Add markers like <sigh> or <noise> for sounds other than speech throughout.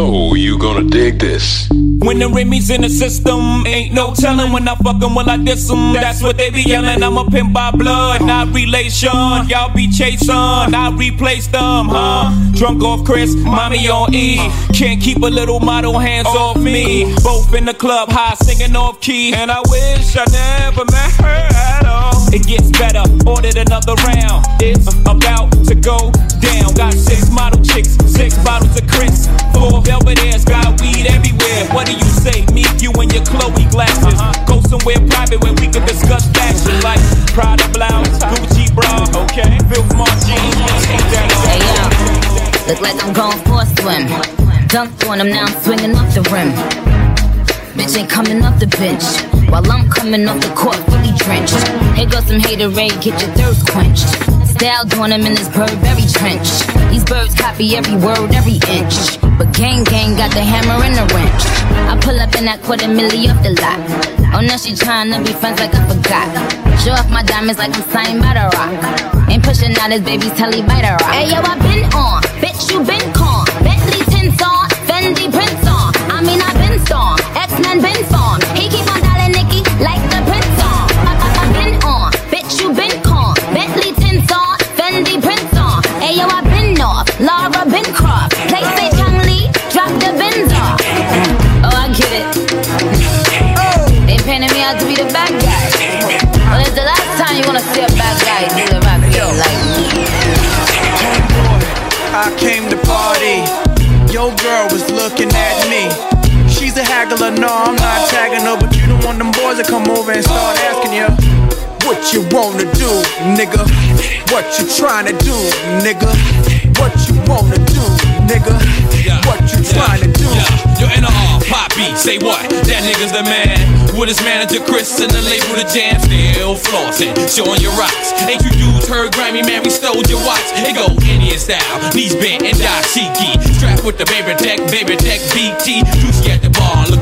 know you gonna dig this. When the Remy's in the system, ain't no telling when I fuck 'em, will I diss 'em. That's what they be yelling. I'm a pimp by blood, not relation. Y'all be chasing, I replace them, huh? Drunk off Chris, mommy on E. Can't keep a little model hands off me. Both in the club, high singing off key. And I wish I never met her at all. It gets better, ordered another round. It's about to go down. Got six model chicks, six bottles of Chris. Four Belvedere's, got weed everywhere. What do you say? Me, you, and your Chloe glasses. Uh-huh. Go somewhere private where we can discuss fashion like Prada blouse, Gucci bra, okay? Filth my Hey yo, look like I'm going for a swim. Dunked on him, now I'm swinging off the rim. Bitch ain't coming off the bench. While I'm coming off the court, fully drenched. Here goes some haterade, get your thirst quenched. Style doing him in this Burberry trench. These birds copy every word, every inch. But gang gang got the hammer and the wrench. I pull up in that quarter milli off the lot. Oh, now she tryna be friends like I forgot. Show off my diamonds like I'm signed by the rock. Ain't pushing out his baby's telly by the rock. Hey yo, I been on, bitch you been con. Bentley tints on, Fendi prints on. I mean I been storm, X-Men been formed. No, I'm not tagging her, but you don't want them boys to come over and start asking you. What you wanna do, nigga? What you trying to do, nigga? What you wanna do, nigga? What you trying to do? Yo, NR, Poppy, say what? That nigga's the man. With his manager Chris and the label the jam, still flossing, showing your rocks. Ain't you dudes heard Grammy, man? We stole your watch. It go Indian style, knees bent and dashiki. Strapped with the baby tech, baby tech BT. Juicy at the bar, looking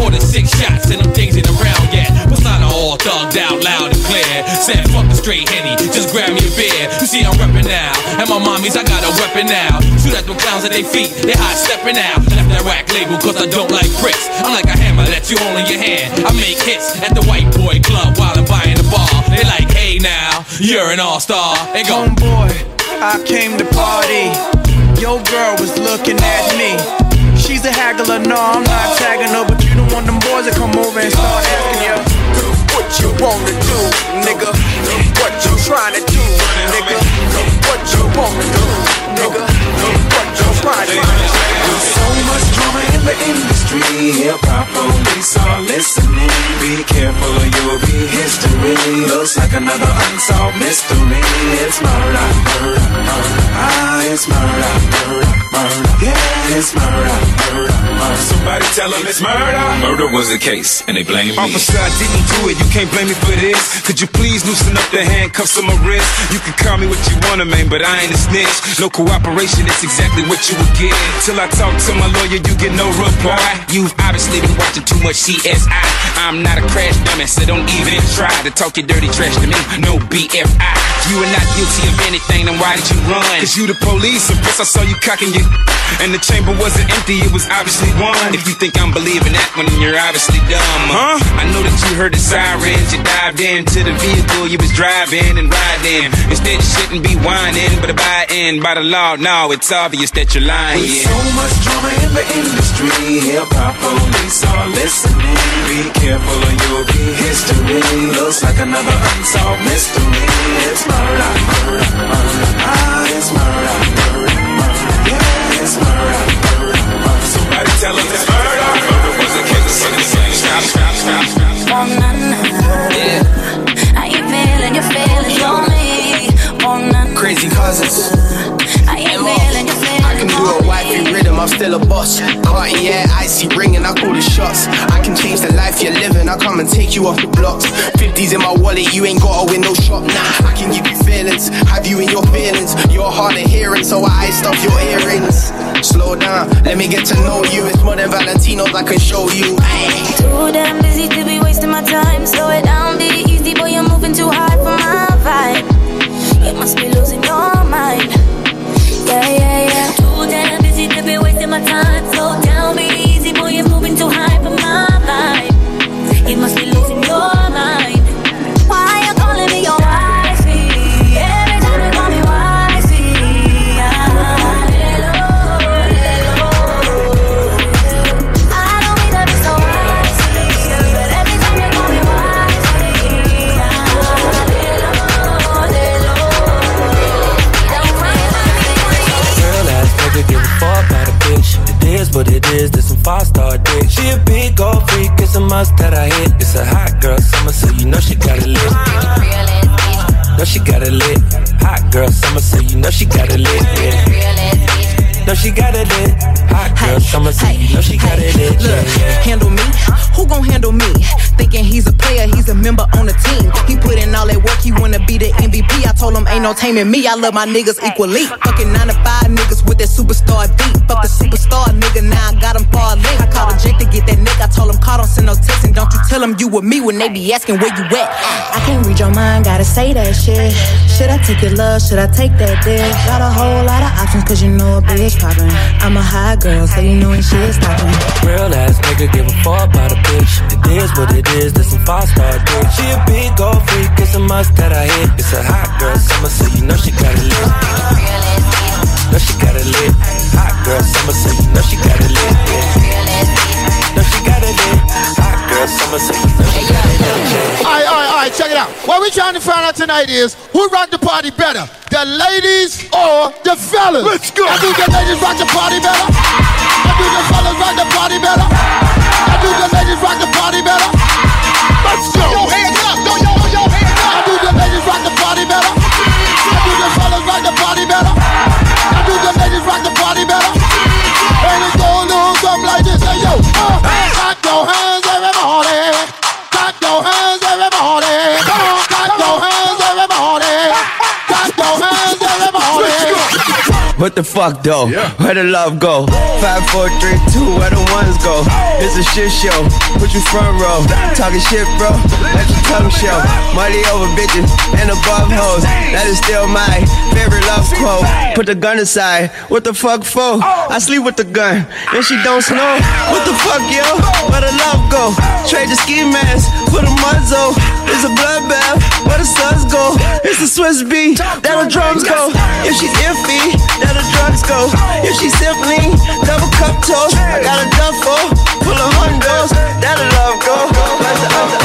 More than six shots and ain't around yet. Persona all thugged out, loud and clear. Said fuck the straight henny, just grab me a beer. You see I'm now, and my mommies I got a weapon now. Shoot at them clowns at their feet, they hot out. Left that rack label cause I don't like bricks. I'm like a hammer that you hold in your hand. I make hits at the white boy club while I'm buying bar. They like, hey now, you're an all star. Go, I came to party. Your girl was looking at me. She's a haggler, no, I'm not tagging her, but want them boys to come over and start asking you. What you wanna do, nigga? What you trying to do, nigga? What you wanna do, nigga? Do? So much drama in the industry. Hip hop police are listening. Be careful or you'll be history. Looks like another unsolved mystery. It's murder, murder, murder. It's murder, murder, murder. Yeah, it's murder, murder, murder. Somebody tell it's murder. Murder was the case, and they blame me. Officer, I didn't do it. You can't blame me for this. Could you please loosen up the handcuffs on my wrist? You can call me what you wanna, man, but I ain't a snitch. No cooperation, it's exactly what you would get. Till I talk to my lawyer, you get no reply. You've obviously been watching too much CSI. I'm not a crash dummy, so don't even try to talk your dirty trash to me. No BFI. You are not guilty of anything, then why did you run? Cause you the police, and plus I saw you cocking your. And the chamber wasn't empty, it was obviously one. If you think I'm believing that one, then you're obviously dumb. Huh? I know that you heard the sirens, you dived into the vehicle you was driving and riding. Instead, you shouldn't be whining, but abiding by the law. No, it's obvious that you're lying. With so much drama in the industry, hip hop police are listening. Be careful or you'll be history. Looks like another unsolved mystery. It's Ah, murder, murder. Yeah. Oh. How you feeling? Your feelings on me. Oh, na, na. Crazy cousins. How you feeling? Your feelings I can do a wifey rhythm, I'm still a boss. Cartier, icy ring, and I call the shots. I can change the life you're living, I come and take you off the blocks. 50s in my wallet, you ain't got a window shop. Nah, I can give you feelings, have you in your feelings. You're hard of hearing, so I iced off your earrings. Slow down, let me get to know you. It's more than Valentino's, I can show you. Ay. Too damn busy to be wasting my time. Slow it down, be easy, boy. You're moving too hard ain't no taming me. I love my niggas equally. Fucking nine to five niggas with that superstar deep. Fuck the superstar nigga, now I got him far link. I called a Jake to get that nigga. I told him call, don't send no text, and don't you tell him you with me when they be asking where you at. Ah. I can't read your mind, gotta say that shit. Should I take your love? Should I take that dick? Got a whole lot of options, cause you know a bitch poppin'. I'm a high girl, so you know when shit's stoppin'. Real ass nigga give a fuck about a bitch. It is what it is, this some five star dick. She a big gold freak, it's a must that I hit. It's a hot girl summer, so you know she got it lit. Know she got it lit. Hot girl summer, so you know she got it lit. Yeah. Know she got it lit. Hot girl summer, so you know she got it lit. Yeah. All right, all right, all right, check it out. What we're trying to find out tonight is who rock the party better, the ladies or the fellas? Let's go. I do the ladies rock the party better. I do the fellas rock the party better. I do the ladies rock the party better. Let's go. Yo, hands rock the party better. I do the ladies rock the party better. And it goes on something like this. Hey, yo, uh, clap your hands, everybody. Clap your hands, What the fuck though? Where the love go? Five, four, three, two, where the ones go? It's a shit show. Put you front row. Talking shit, bro. Let your tongue show. Money over bitches and above hoes. That is still my favorite love quote. Put the gun aside. What the fuck for? I sleep with the gun and she don't snow. What the fuck, yo? Where the love go? Trade the ski mask for the muzzle. It's a bloodbath. Where the suns go? It's the Swiss beat. That the drums go. If she's iffy, that the drugs go. If she's simply double cup toast, I got a duffel full of hundos. That the love go. Like the other.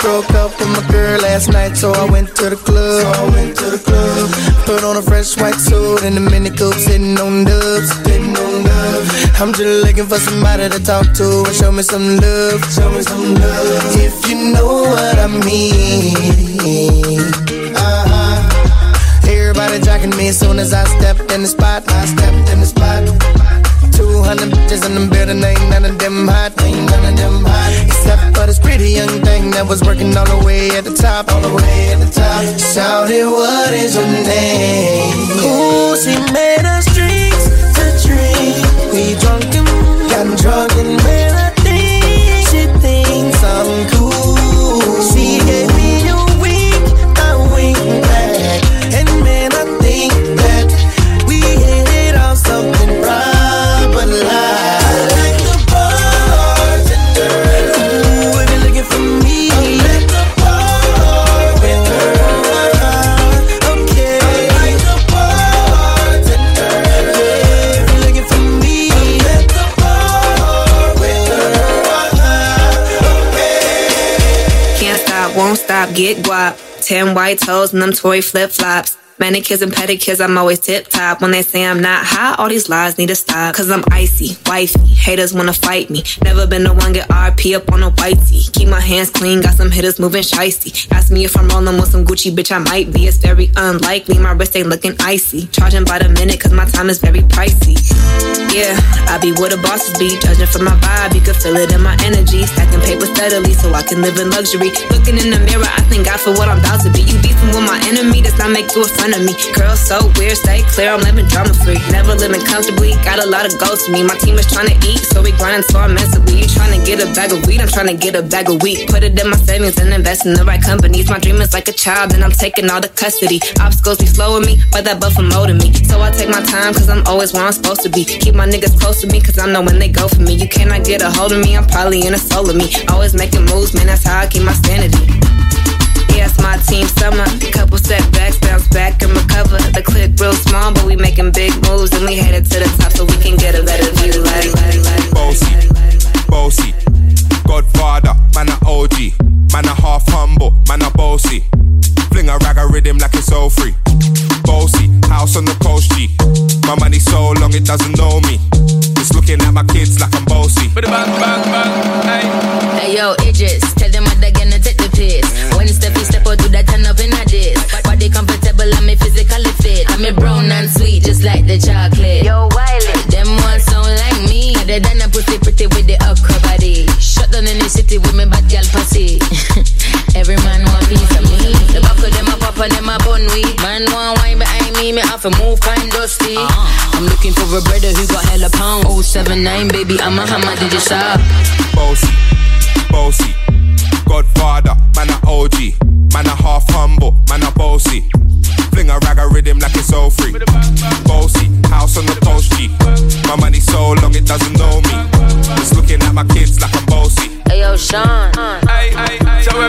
Broke up with my girl last night, so I went to the club. So I went to the club. Put on a fresh white suit and a mini coupe, sitting on dubs, sitting on dubs. I'm just looking for somebody to talk to and show me some love, show me some love. If you know what I mean. Uh-huh. Everybody jacking me as soon as I stepped in the spot. I stepped in the spot. 200 bitches in the building, ain't none of them hot, ain't none of them hot. Except for this pretty young thing that was working all the way at the top, all the way at the top. Shouted, what is your name? Ooh, she made us drinks to drink. We drunk and got drunk and man, get guap. Ten white toes and them toy flip flops. Manicures and pedicures, I'm always tip top. When they say I'm not hot, all these lies need to stop. Cause I'm icy, wifey. Haters wanna fight me. Never been the one get RP up on a white tee. Keep my hands clean, got some hitters moving shicey. Ask me if I'm rolling with some Gucci, bitch, I might be. It's very unlikely, my wrist ain't looking icy. Charging by the minute, cause my time is very pricey. Yeah, I be where the bosses be. Judging from my vibe, you can feel it in my energy. Stacking paper steadily so I can live in luxury. Looking in the mirror, I thank God for what I'm about to be. You beefing with my enemy, does not make you a friend of me. Girl, so weird, stay clear, I'm living drama free. Never living comfortably, got a lot of goals to me. My team is trying to eat, so we grinding so I'm mentally. You trying to get a bag of weed, I'm trying to get a bag of wheat. Put it in my savings and invest in the right companies. My dream is like a child, and I'm taking all the custody. Obstacles be slowing me, but that buffer molding me. So I take my time, cause I'm always where I'm supposed to be. Keep my niggas close to me, cause I know when they go for me. You cannot get a hold of me, I'm probably in a soul of me. Always making moves, man, that's how I keep my sanity. Yeah, my team summer. Couple setbacks, bounce back and recover. The clip real small, but we making big moves and we headed to the top so we can get a better view. Like, like, like, Bossy, bossy. Godfather, man a OG. Man a half humble, man a bossy. Fling a rag a rhythm like it's all free. Bossy, house on the coast G. My money so long it doesn't know me. Just looking at my kids like I'm bossy. Bang, bang, bang, hey. When step, Steffi step out, to that turn up in a this. Body comfortable, I'm a physically fit. I'm a brown and sweet, just like the chocolate. Yo, Wiley. Them ones sound like me. They done a pussy pretty with the okra body. Shut down in the city with me bad girl pussy. <laughs> Every man want piece of me. The back of them a pop and them a bun we. Man want wine behind me, me have to move kind dusty. Uh-huh. I'm looking for a brother who got hella pound. 079, baby, I'm a hammer, did you stop? Bossy, bossy. Godfather, man a OG, man a half humble, man a bossy. Fling a rag a rhythm like it's all free. Bossy, house on the post G. My money so long it doesn't know me. Just looking at my kids like I'm bossy. Hey yo, Sean.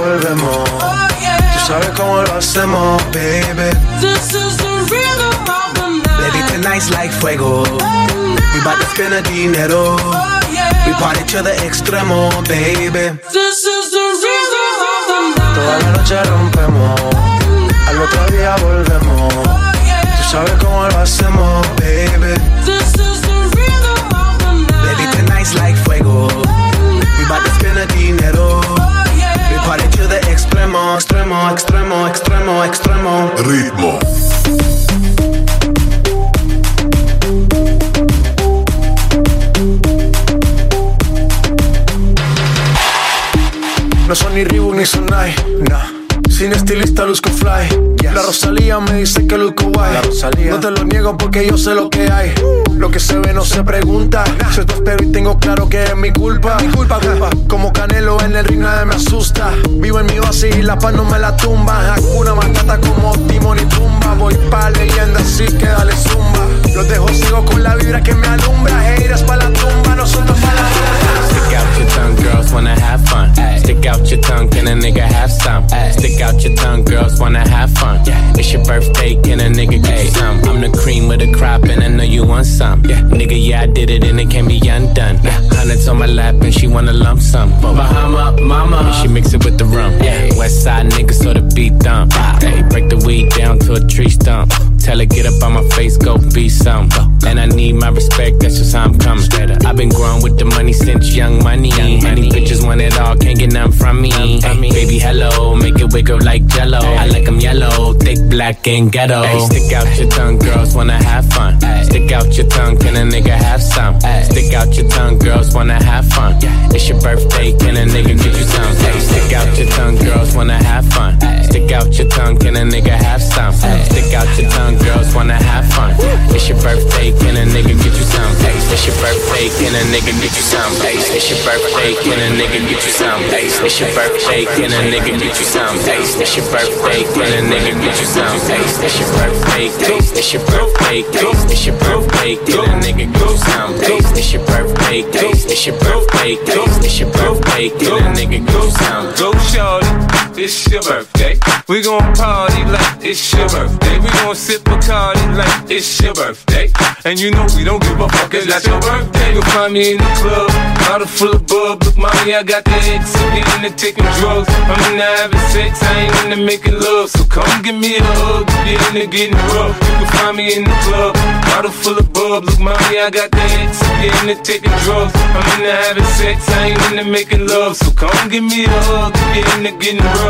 Otro día volvemos. Tú sabes cómo lo hacemos, baby. This is the rhythm of the night. Baby, tonight's like fuego. We bout to spend a dinero. We party to the extremo, baby. This is the rhythm of the night. Toda la noche rompemos, al otro día volvemos. Tú sabes cómo lo hacemos, baby. This is the rhythm of the night. Baby, tonight's like fuego. We bout to spend a dinero. To the extremo, extremo, extremo, extremo, extremo. Ritmo. No son ni Reebok ni Sonai, Rosalía me dice que luzco guay. No te lo niego porque yo sé lo que hay. Lo que se ve no se pregunta. Soy tu espero y tengo claro que es mi culpa. Mi culpa, culpa. Como Canelo en el ring nadie me asusta. Vivo en mi oasis y la paz no me la tumba. Hakuna Matata como Timón y Tumba. Voy pa' leyenda así que dale zumba. Los dejo ciego con la vibra que me alumbra. Haters pa' la tumba, nosotros pa' la Stick out your tongue, girls wanna have fun. Stick out your tongue, can a nigga have some? Stick out your tongue, girls wanna have fun. It's your birthday, can a nigga get some? I'm the cream of the crop, and I know you want some. Nigga, yeah, I did it, and it can be undone. Hundreds on my lap, and she wanna lump sum. Bahama, mama, and she mix it with the rum. West side nigga, so the beat dump. Hey, break the weed down to a tree stump. Tell her get up on my face, go be some. And I need my respect, that's just how I'm coming. I've been growing with the money since young money. Many bitches want it all, can't get none from me. Hey, baby, hello, make it wiggle like jello. I like 'em yellow, black, and ghetto. Hey, stick out your tongue, girls wanna have fun. Stick out your tongue, can a nigga have some? Stick out your tongue, girls wanna have fun. It's your birthday, can a nigga get you some? Hey, stick out your tongue, girls wanna have fun. Stick out your tongue, can a nigga have some? Stick out your tongue, girls wanna have fun. It's your birthday, can a nigga get you some? It's your birthday, can a nigga get you some? It's your birthday, can a nigga get you some? It's your birthday, can a nigga get you some? It's your birthday, can a nigga get you some? Hey, it's your birthday, it's your birthday, it's your birthday, can a nigga get you some? Hey, it's your birthday, it's your birthday, it's your birthday, can a nigga get you some? Go shorty, it's your birthday. We gon' party like it's your birthday. We gon' sip a party like it's your birthday. And you know we don't give a fuck, it's not your birthday. You'll find me in the club, bottle full of bub. Look, mommy, I got the X, I'm into taking drugs. I'm into having sex, I ain't into making love. So come give me a hug, get into getting rough. You can find me in the club, bottle full of bub. Look, mommy, I got the X, I'm into taking drugs. I'm into having sex, I ain't into making love. So come give me a hug, get into getting rough.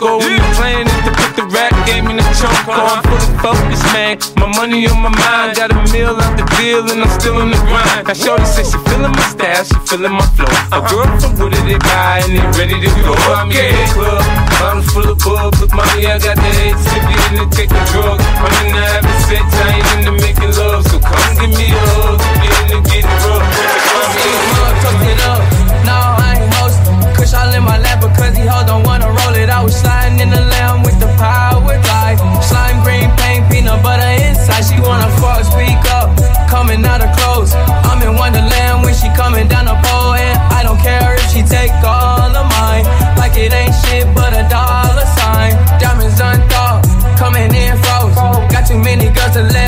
loco. When the plan is to put the rap game in the choke. I'm full of focus, man. My money on my mind, got a meal out the deal, and I'm still in the grind. Now, Shorty says she feeling my style, she feeling my flow. A girl from Wooded, they buy, and they ready to go. I'm in the club, bottle full of bub. Look, mommy, I got the head sippy in the taking drugs. I'm in the having sex, I ain't into making love. So come give me a hug, get in the getting rough. In my lap because he hold don't wanna roll it. I was sliding in the lamb with the power glide. Slime green paint, peanut butter inside. She wanna fuck, speak up. Coming out of clothes. I'm in Wonderland when she coming down the pole. And I don't care if she take all of mine. Like it ain't shit but a dollar sign. Diamonds unthought. Coming in froze. Got too many girls to let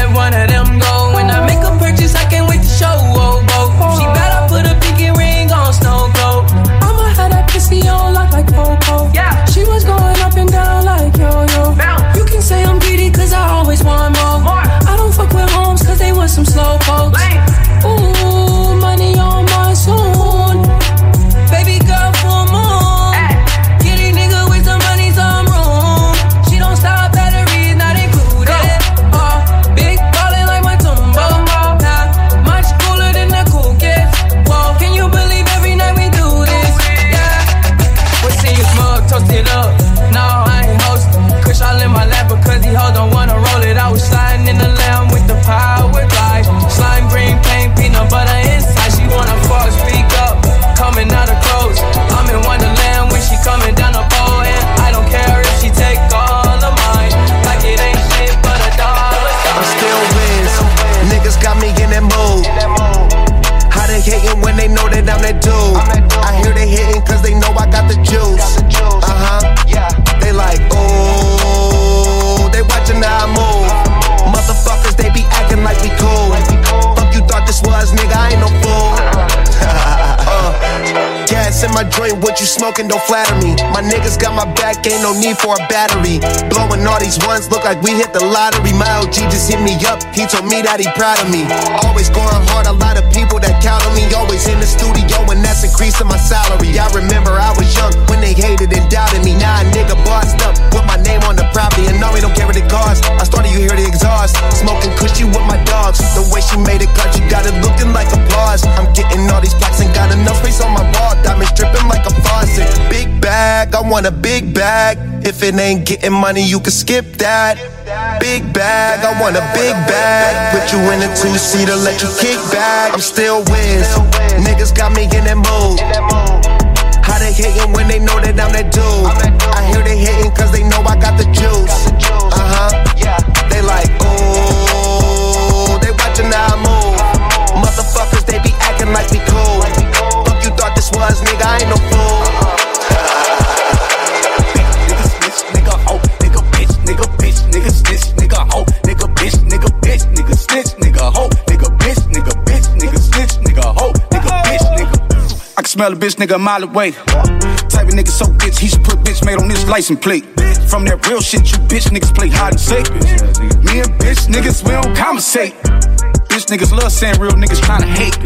my joint, what you smoking, don't flatter me. My niggas got my back, ain't no need for a battery. Blowing all these ones, look like we hit the lottery. My OG just hit me up, he told me that he proud of me. Always going hard, a lot of people that count on me. Always in the studio, and that's increasing my salary. I remember I was young when they hated and doubted me. Now a nigga bossed up, put my name on the property, and now we don't care what it costs. I started, you hear the exhaust. Smoking cushy with my dogs. The way she made it cut, you got it looking like applause. I'm getting all these plaques and got enough space on my wall. Diamonds dripping like a faucet. Big bag, I want a big bag. If it ain't getting money, you can skip that. Big bag, I want a big bag. Put you in a two seater, let you kick back. I'm still whiz. Niggas got me in that mood. How they hating when they know that I'm that dude? I hear they hating cause they know I got the juice. Uh huh. They like, oh, they watching how I move. Motherfuckers, they be acting like we cool. I ain't no fool. can smell a bitch nigga a mile away. Type of nigga so bitch, he should put bitch made on this license plate. From that real shit, you bitch niggas play hide and seek. Me and bitch niggas, we don't conversate. Bitch niggas love saying real niggas tryna hate.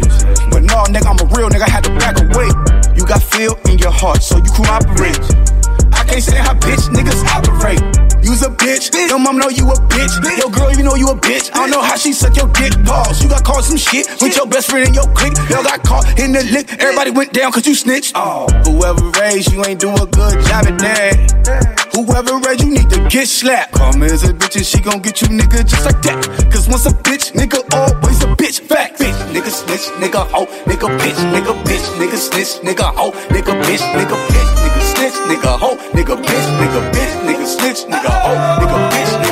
But no, nigga, I'm a real nigga, I had to back away. Got feel in your heart, so you cooperate. I can't say how bitch niggas operate. You's a bitch, your mom know you a bitch. Your girl, you know you a bitch. I don't know how she suck your dick. balls. You got caught some shit with your best friend in your clique. Y'all got caught in the lick. Everybody went down cause you snitched. Oh, whoever raised you ain't do a good job at that. Whoever read you need to get slapped. Karma is a bitch and she gon' get you nigga just like that. Cause once a bitch, nigga always a bitch. Fact, bitch, nigga snitch, nigga hoe, nigga bitch, nigga bitch, nigga snitch, nigga hoe, nigga bitch, nigga bitch, nigga snitch, nigga hoe, nigga bitch, nigga bitch, nigga snitch, nigga hoe, nigga bitch,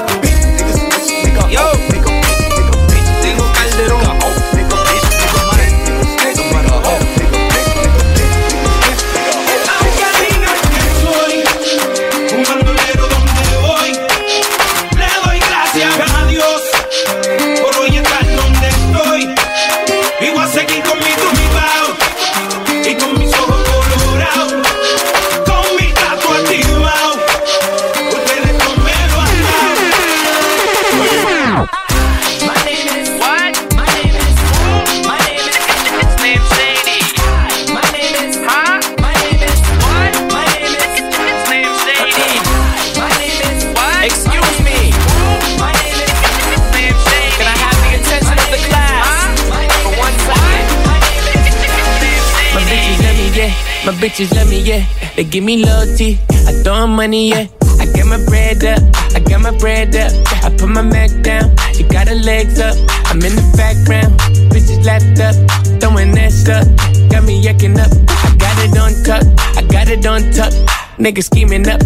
bitches love me, yeah. They give me loyalty. I throw money, yeah. I get my bread up. I got my bread up. I put my Mac down. You got her legs up. I'm in the background. Bitches lapped up. Throwing that stuff. Got me yucking up. I got it on tuck. I got it on tuck. Niggas scheming up,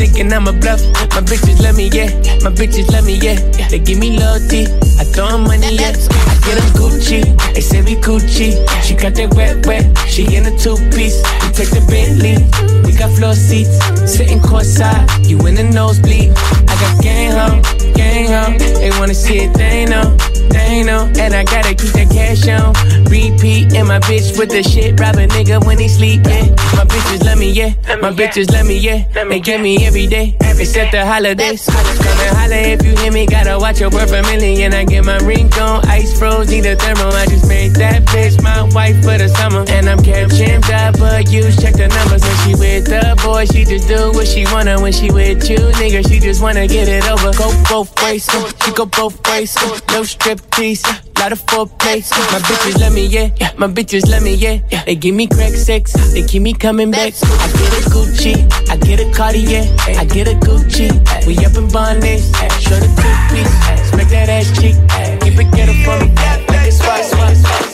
thinking I'm a bluff. My bitches love me, yeah. My bitches love me, yeah. They give me loyalty. I throw 'em money, yeah. I get 'em Gucci. They say we Gucci. She got that wet, wet. She in a two piece. Take the Bentley. We got floor seats. Sitting courtside. You in the nosebleed. I got gang home, gang home. They wanna see it, they know. They know, and I gotta keep that cash on repeat. And my bitch with the shit, rob a nigga when he sleep. Yeah, my bitches love me, yeah. My bitches love me, yeah. They get me every day, except the holidays. Come and holla if you hear me. Gotta watch your word for a million. I get my ring on, ice froze, need a thermo. I just made that bitch my wife for the summer, and I'm catching W's. Check the numbers when she with the boy. She just do what she wanna when she with you, nigga. She just wanna get it over. Go both ways, uh, she go both ways. uh, No strip tease, uh, lot of foreplay. My bitches let me, yeah. My bitches let me, yeah. They give me crack sex, they keep me coming back. I get a Gucci, I get a Cartier, I get a Gucci. We up in Barnes, show the two piece, smack that ass cheek, keep it ghetto for me. Like it's spice, spice, spice.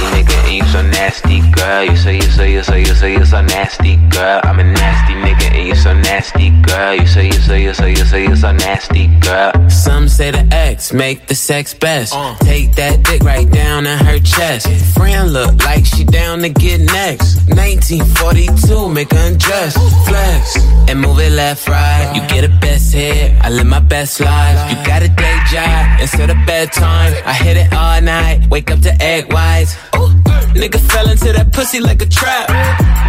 Nasty nigga and you so nasty, girl. You say you say you say you say you so nasty, girl. I'm a nasty nigga and you so nasty, girl. You say you say you say you say you so nasty, girl. Some say the X make the sex best. Uh. Take that dick right down in her chest. Friend look like she down to get next. 1942, make her undress. Flex and move it left, right. You get a best hit. I live my best life. You got a day job instead of bedtime. I hit it all night. Wake up to egg whites. Ooh, nigga fell into that pussy like a trap.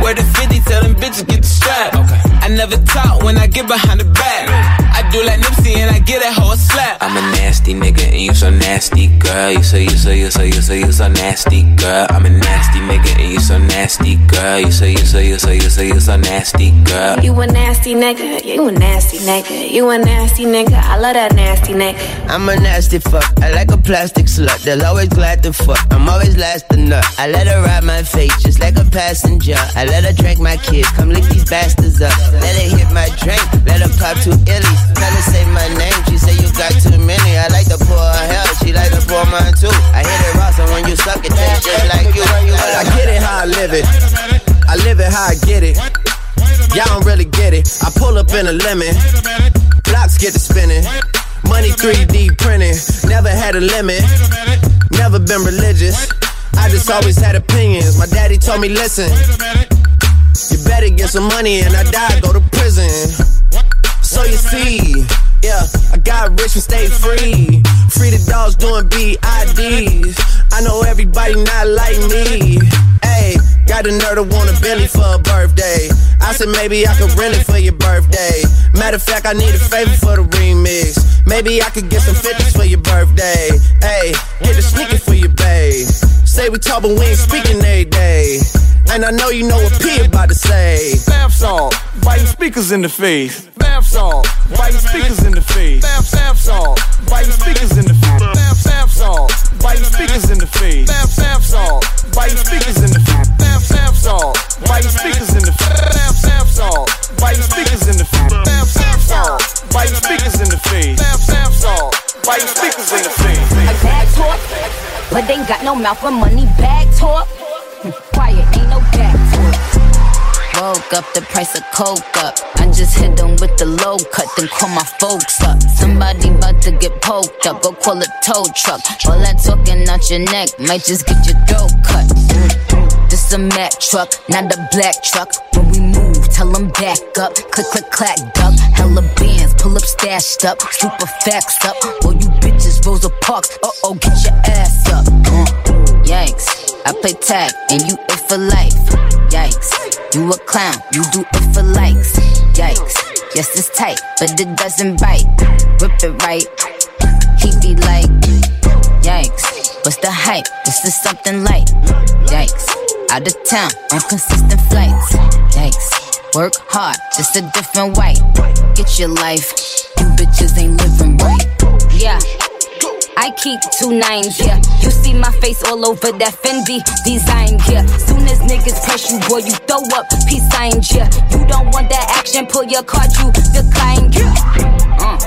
Where the 50 tell them bitches get the strap. I never talk when I get behind the back. I do like Nipsey and I get that hoe a slap. I'm a nasty nigga and you so nasty, girl. You say you say you say you say you so nasty, girl. I'm a nasty nigga and you so nasty, girl. You say you say you say you say you so nasty, girl. You a nasty nigga, you a nasty nigga, you a nasty nigga. I love that nasty nigga. I'm a nasty fuck. I like a plastic slut. They'll always glad to fuck. I'm always last to nut. I let her ride my face just like a passenger. I let her drink my kids. Come lick these bastards up. Let her hit my drink. Let her pop two illies. Tell her say my name. She say you got too many. I like to pour her hell. She like to pour mine too. I hit it raw, so when you suck it, taste just like you. I get it how I live it. I live it how I get it. Y'all don't really get it. I pull up in a lemon. Blocks get to spinning. Money 3D printing. Never had a limit. Never been religious. I just always had opinions. My daddy told me, listen. You better get some money and I die, go to prison. So you see, yeah, I got rich and stayed free. Free the dogs doing BIDs. I know everybody not like me. Hey, got a nerd to want a Bentley for a birthday. I said maybe I could rent it for your birthday. Matter of fact, I need a favor for the remix. Maybe I could get some 50s for your birthday. Hey, get a sneaker for your babe. Say we talk, but we ain't speaking every day. And I know you know what P about to say. Bath salt, biting speakers in the face. Bath salt, biting speakers in the face. Bath, bath salt, biting speakers in the face. Bath, bath salt, Biting speakers in the face. Fab, fab salt. Biting speakers in the face. Fab, fab salt. Biting speakers in the face. Fab, fab salt. Biting speakers in the face. Fab, fab salt. Biting speakers in the face. Fab, fab salt. Biting speakers in the face. I bag talk, but they got no mouth for money. Bag talk. <laughs> Quiet, ain't no back talk. Woke up the price of coke up. I just hit them with the low cut, then call my folks up. Somebody about to get poked up, go call a tow truck. All that talking out your neck might just get your throat cut. Mm-hmm. This a Mack truck, not a black truck. When we move, tell them back up. Click, click, clack, duck. Hella pull up stashed up. Super facts up. All you bitches, Rosa Parks. Uh oh, get your ass up. Uh, yikes. I play tag and you it for life. Yikes. You a clown, you do it for likes. Yikes. Yes, it's tight, but it doesn't bite. Rip it right. He be like, Yikes. What's the hype? This is something light. Yikes. Out of town on consistent flights. Yikes. Work hard, just a different way. Get your life. You bitches ain't living right. Yeah. I keep two nines, yeah. You see my face all over that Fendi design, yeah. Soon as niggas press you, boy, you throw up peace signs, yeah. You don't want that action, pull your card, you decline, yeah. Uh.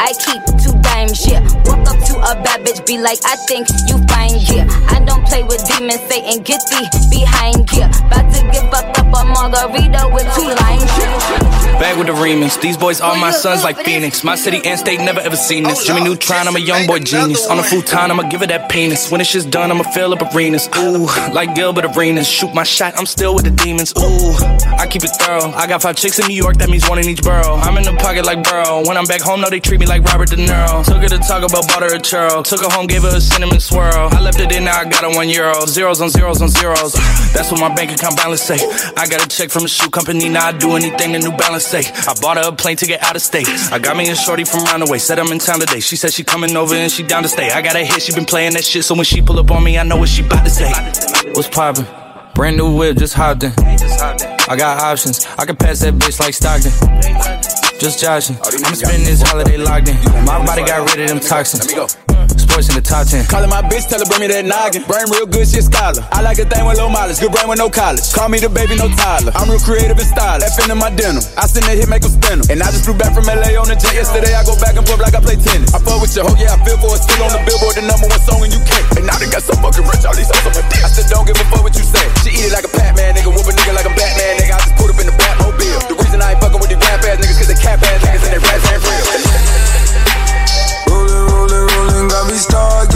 I keep two dimes, yeah. Walk up to a bad bitch, be like, I think you fine, yeah. I don't play with demons, Satan, get thee behind, yeah. About to get fucked up a margarita with two lines. Back with the remix. These boys are my sons like Phoenix. My city and state never ever seen this. Jimmy Neutron, I'm a young boy genius. On a futon, I'ma give it that penis. When it's just done, I'ma fill up arenas. Ooh, like Gilbert Arenas. Shoot my shot, I'm still with the demons. Ooh, I keep it thorough. I got five chicks in New York, that means one in each borough. I'm in the pocket like Burrow. When I'm back home, no, they treat me like Robert De Niro. Took her to talk about butter a churro. Took her home, gave her a cinnamon swirl. I left it in, now I got a one euro. Zeros on zeros on zeros. That's what my bank account balance say. I got a check from a shoe company, now I do anything the New Balance say. I bought her a plane to get out of state. I got me a shorty from Runaway, said I'm in town today. She said she coming over and she down to stay. I got a hit, she been playing that shit, so when she pull up on me, I know what she bout to say. What's poppin'? Brand new whip, just hopped in. I got options, I can pass that bitch like Stockton. Just joshing. I'm spending this holiday locked in. My body got rid of them toxins. Mm. Sports in the top 10. Calling my bitch, tell her bring me that noggin. Brain real good, shit scholar. I like a thing with low mileage, good brain with no college. Call me the baby, no Tyler. I'm real creative and stylish. F in my denim. I send that hit, make them spin. And I just flew back from LA on the jet yesterday. I go back and forth like I play tennis. I fuck with your hoe, yeah, I feel for it. Still on the billboard, the number one song in UK. And now they got so fucking rich, all these hoes on my dick. I said, don't give a fuck what you say. She eat it like a Pac-Man, nigga. Whoop a nigga like a Batman, nigga. I just put up in the Batmobile. The cap ass niggas and they rats ain't real. Got me.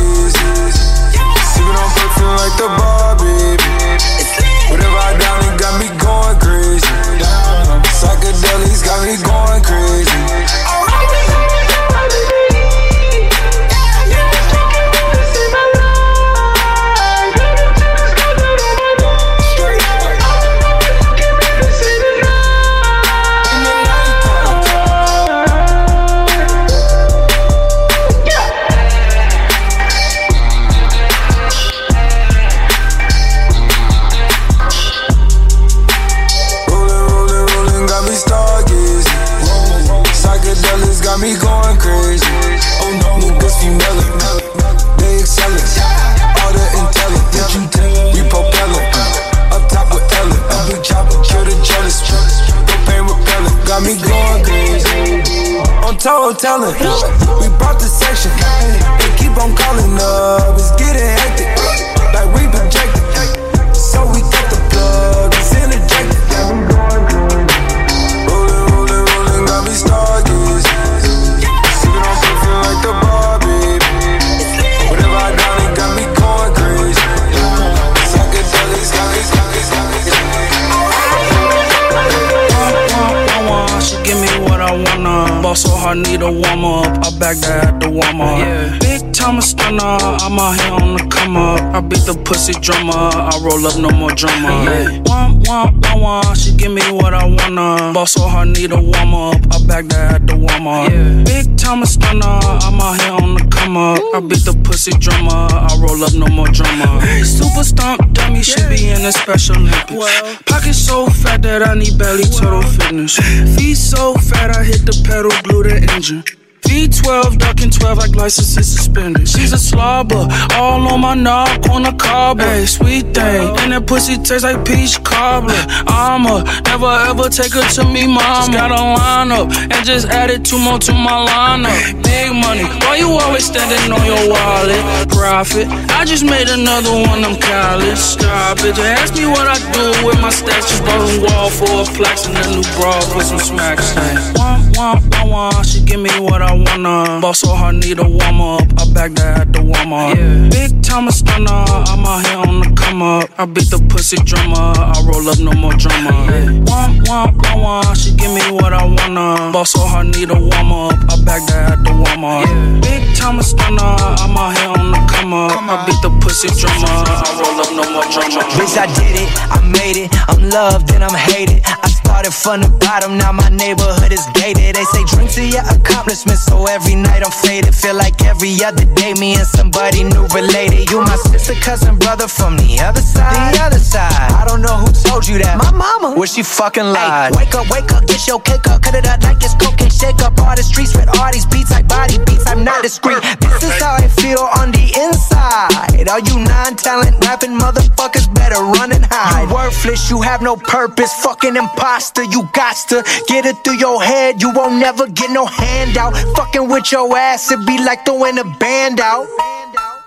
I'm out here on the come up. I beat the pussy drummer. I roll up, no more drama. Womp, womp, womp, womp. She give me what I wanna. Boss so hard, need a warm up. I back that at the warm up. Big time stunner. I'm out here on the come up. I beat the pussy drummer. I roll up, no more drama. Super stomp dummy. She be in a special Olympics. Pocket so fat that I need belly turtle fitness. Feet so fat I hit the pedal, glue the engine. V12, ducking 12 like licenses suspended. She's a slobber, all on my knob, corner cobbler. Hey, sweet thing, uh-huh. and that pussy tastes like peach cobbler. <laughs> I'ma never ever take her to me, mama. Just got a lineup and just added two more to my lineup. Big money, why you always standing on your wallet? Profit, I just made another one, I'm college. Stop it, just ask me what I do with my stats. Just bought a wall for a flex and a new bra for some smacks. Womp, womp, womp, womp, she give me what I wanna. Boss oh, so hard, need a warm up. I back that at the warm up. Yeah. Big time a stunner, I'm out here on the come up. I beat the pussy drummer, I roll up no more drama. Yeah. Womp, womp, womp, womp, she give me what I wanna. Boss oh, so hard, need a warm up. I back that at the warm up. Yeah. Big time a stunner, I'm out here on the come up. I beat the pussy drummer, I roll up no more drama. Bitch, I did it, I made it. I'm loved and I'm hated. I started from the bottom, now my neighborhood is gated. They say drink to your accomplishments, so every night I'm faded. Feel like every other day, me and somebody new related. You my sister, cousin, brother from the other side. The other side. I don't know who told you that. My mama. Where she fucking lied. wake up, wake up, get your cake up, cut it up like it's cocaine. Shake up all the streets with all these beats like body beats. I'm not discreet. This is how I feel on the inside. All you non-talent rapping motherfuckers better run and hide. You worthless, you have no purpose. Fucking imposter, you got to get it through your head. You won't never get no handout. Fucking with your ass, it be like throwing a band out.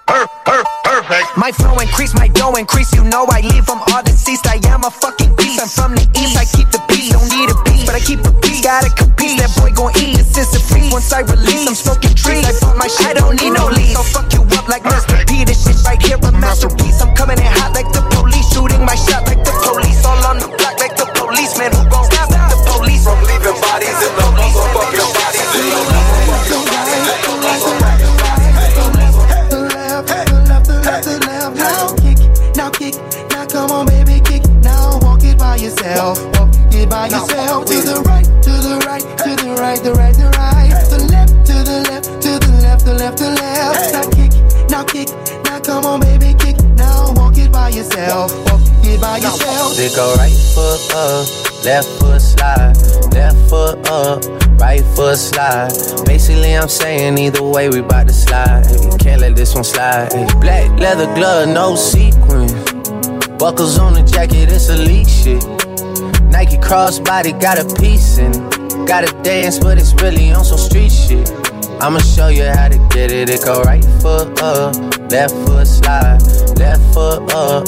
Perfect. My flow increase, my dough increase. You know I leave them all deceased. I am a fucking beast. I'm from the east. I keep the peace. Don't need a piece, but I keep a piece. Gotta compete. That boy gon' eat this is a feast. Once I release, I'm smoking trees. I put my shit. I don't need no lease. So fuck you up like Mr. P. This shit right here a masterpiece. I'm coming in hot like the police. Shooting my shot like the police. All on the block like the policeman. Who up, left foot slide, left foot up, right foot slide. Basically, I'm saying either way, we bout to slide. Hey, can't let this one slide. Hey, black leather glove, no sequin. Buckles on the jacket, it's elite shit. Nike crossbody got a piece in. Gotta dance, but it's really on some street shit. I'ma show you how to get it. It go right foot up, left foot slide, left foot up,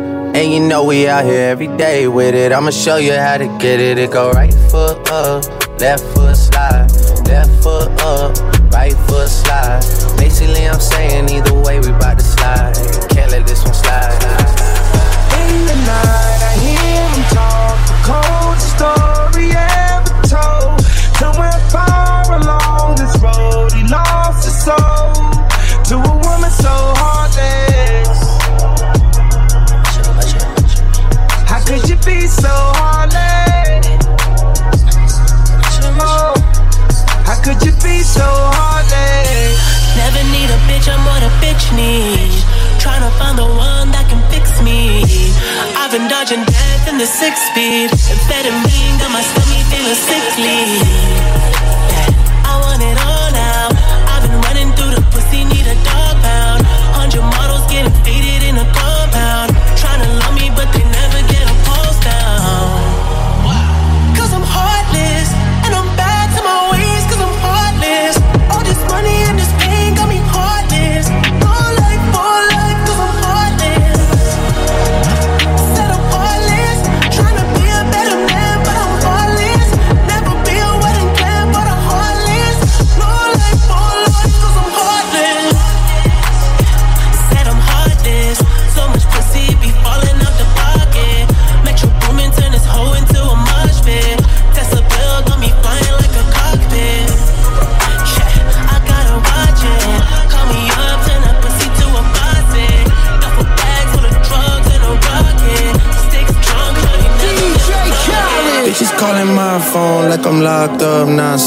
And you know we out here every day with it. I'ma show you how to get it. It go right foot up, left foot slide, left foot up, right foot slide. Basically, I'm saying either way, we bout to slide. Can't let this one slide. In the night, find the one that can fix me. I've been dodging death in the six speed. Amphetamine got my stomach feeling sickly. Yeah, I want it all now. I've been running through the pussy, need a dog pound. Hundred models getting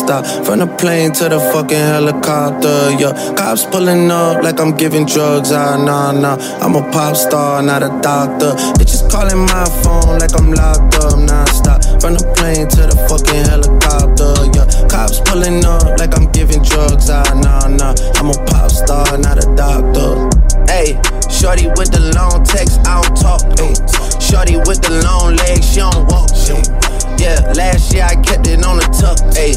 non-stop. From the plane to the fucking helicopter, yeah. Cops pulling up like I'm giving drugs, ah, nah, nah. I'm a pop star, not a doctor. Bitches calling my phone like I'm locked up non-stop. From the plane to the fucking helicopter, yeah. Cops pulling up like I'm giving drugs, ah, nah, nah. I'm a pop star, not a doctor. Hey, shorty with the long text, I don't talk. Ay. Shorty with the long legs, she don't walk. Yeah, last year I kept it on the tuck. Ayy,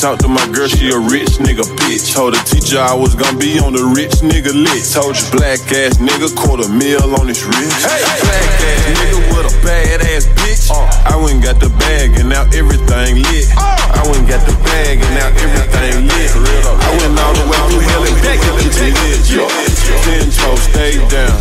Talk to my girl, she a rich nigga bitch. Told the teacher I was gonna be on the rich nigga list. Told you black ass nigga, quarter mil on his wrist. Hey, black ass nigga with a bad ass bitch. I went and got the bag and now everything lit. I went and got the bag and now everything lit. I went all the way through hell and back to the lit. Ten toes, stay down.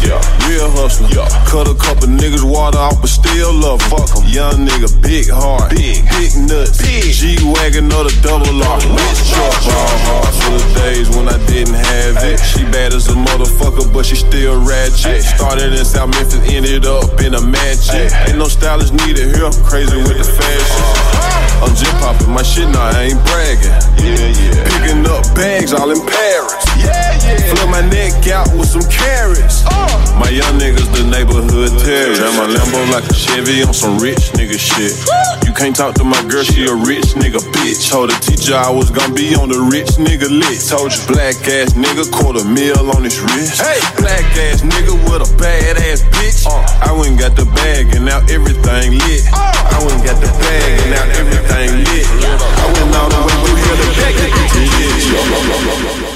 Real hustler. Cut a couple niggas water off, but still love 'em. Young nigga, big heart, big, big nuts, G wagon or the double R, rich truck, ball hard for the days when I didn't have it. She bad as a motherfucker, but she still ratchet. Started in South Memphis, ended up in a mansion. Ain't no stylist needed here, crazy with the fashion. I'm just popping my shit now, I ain't bragging. Yeah, yeah. Picking up bags all in Paris. Yeah, yeah. Flip my neck out with some carats. Uh. My young niggas, the neighborhood terrorists. Drive my Lambo like a Chevy on some rich nigga shit. You can't talk to my girl, she a rich nigga bitch. Told the teacher I was gonna be on the rich nigga list. Told you black ass nigga, quarter mil on his wrist. Hey, black ass nigga with a bad ass bitch. Uh. I went and got the bag and now everything lit. Uh. I went and got the bag and now everything everything lit. I went all the way from here to to get you.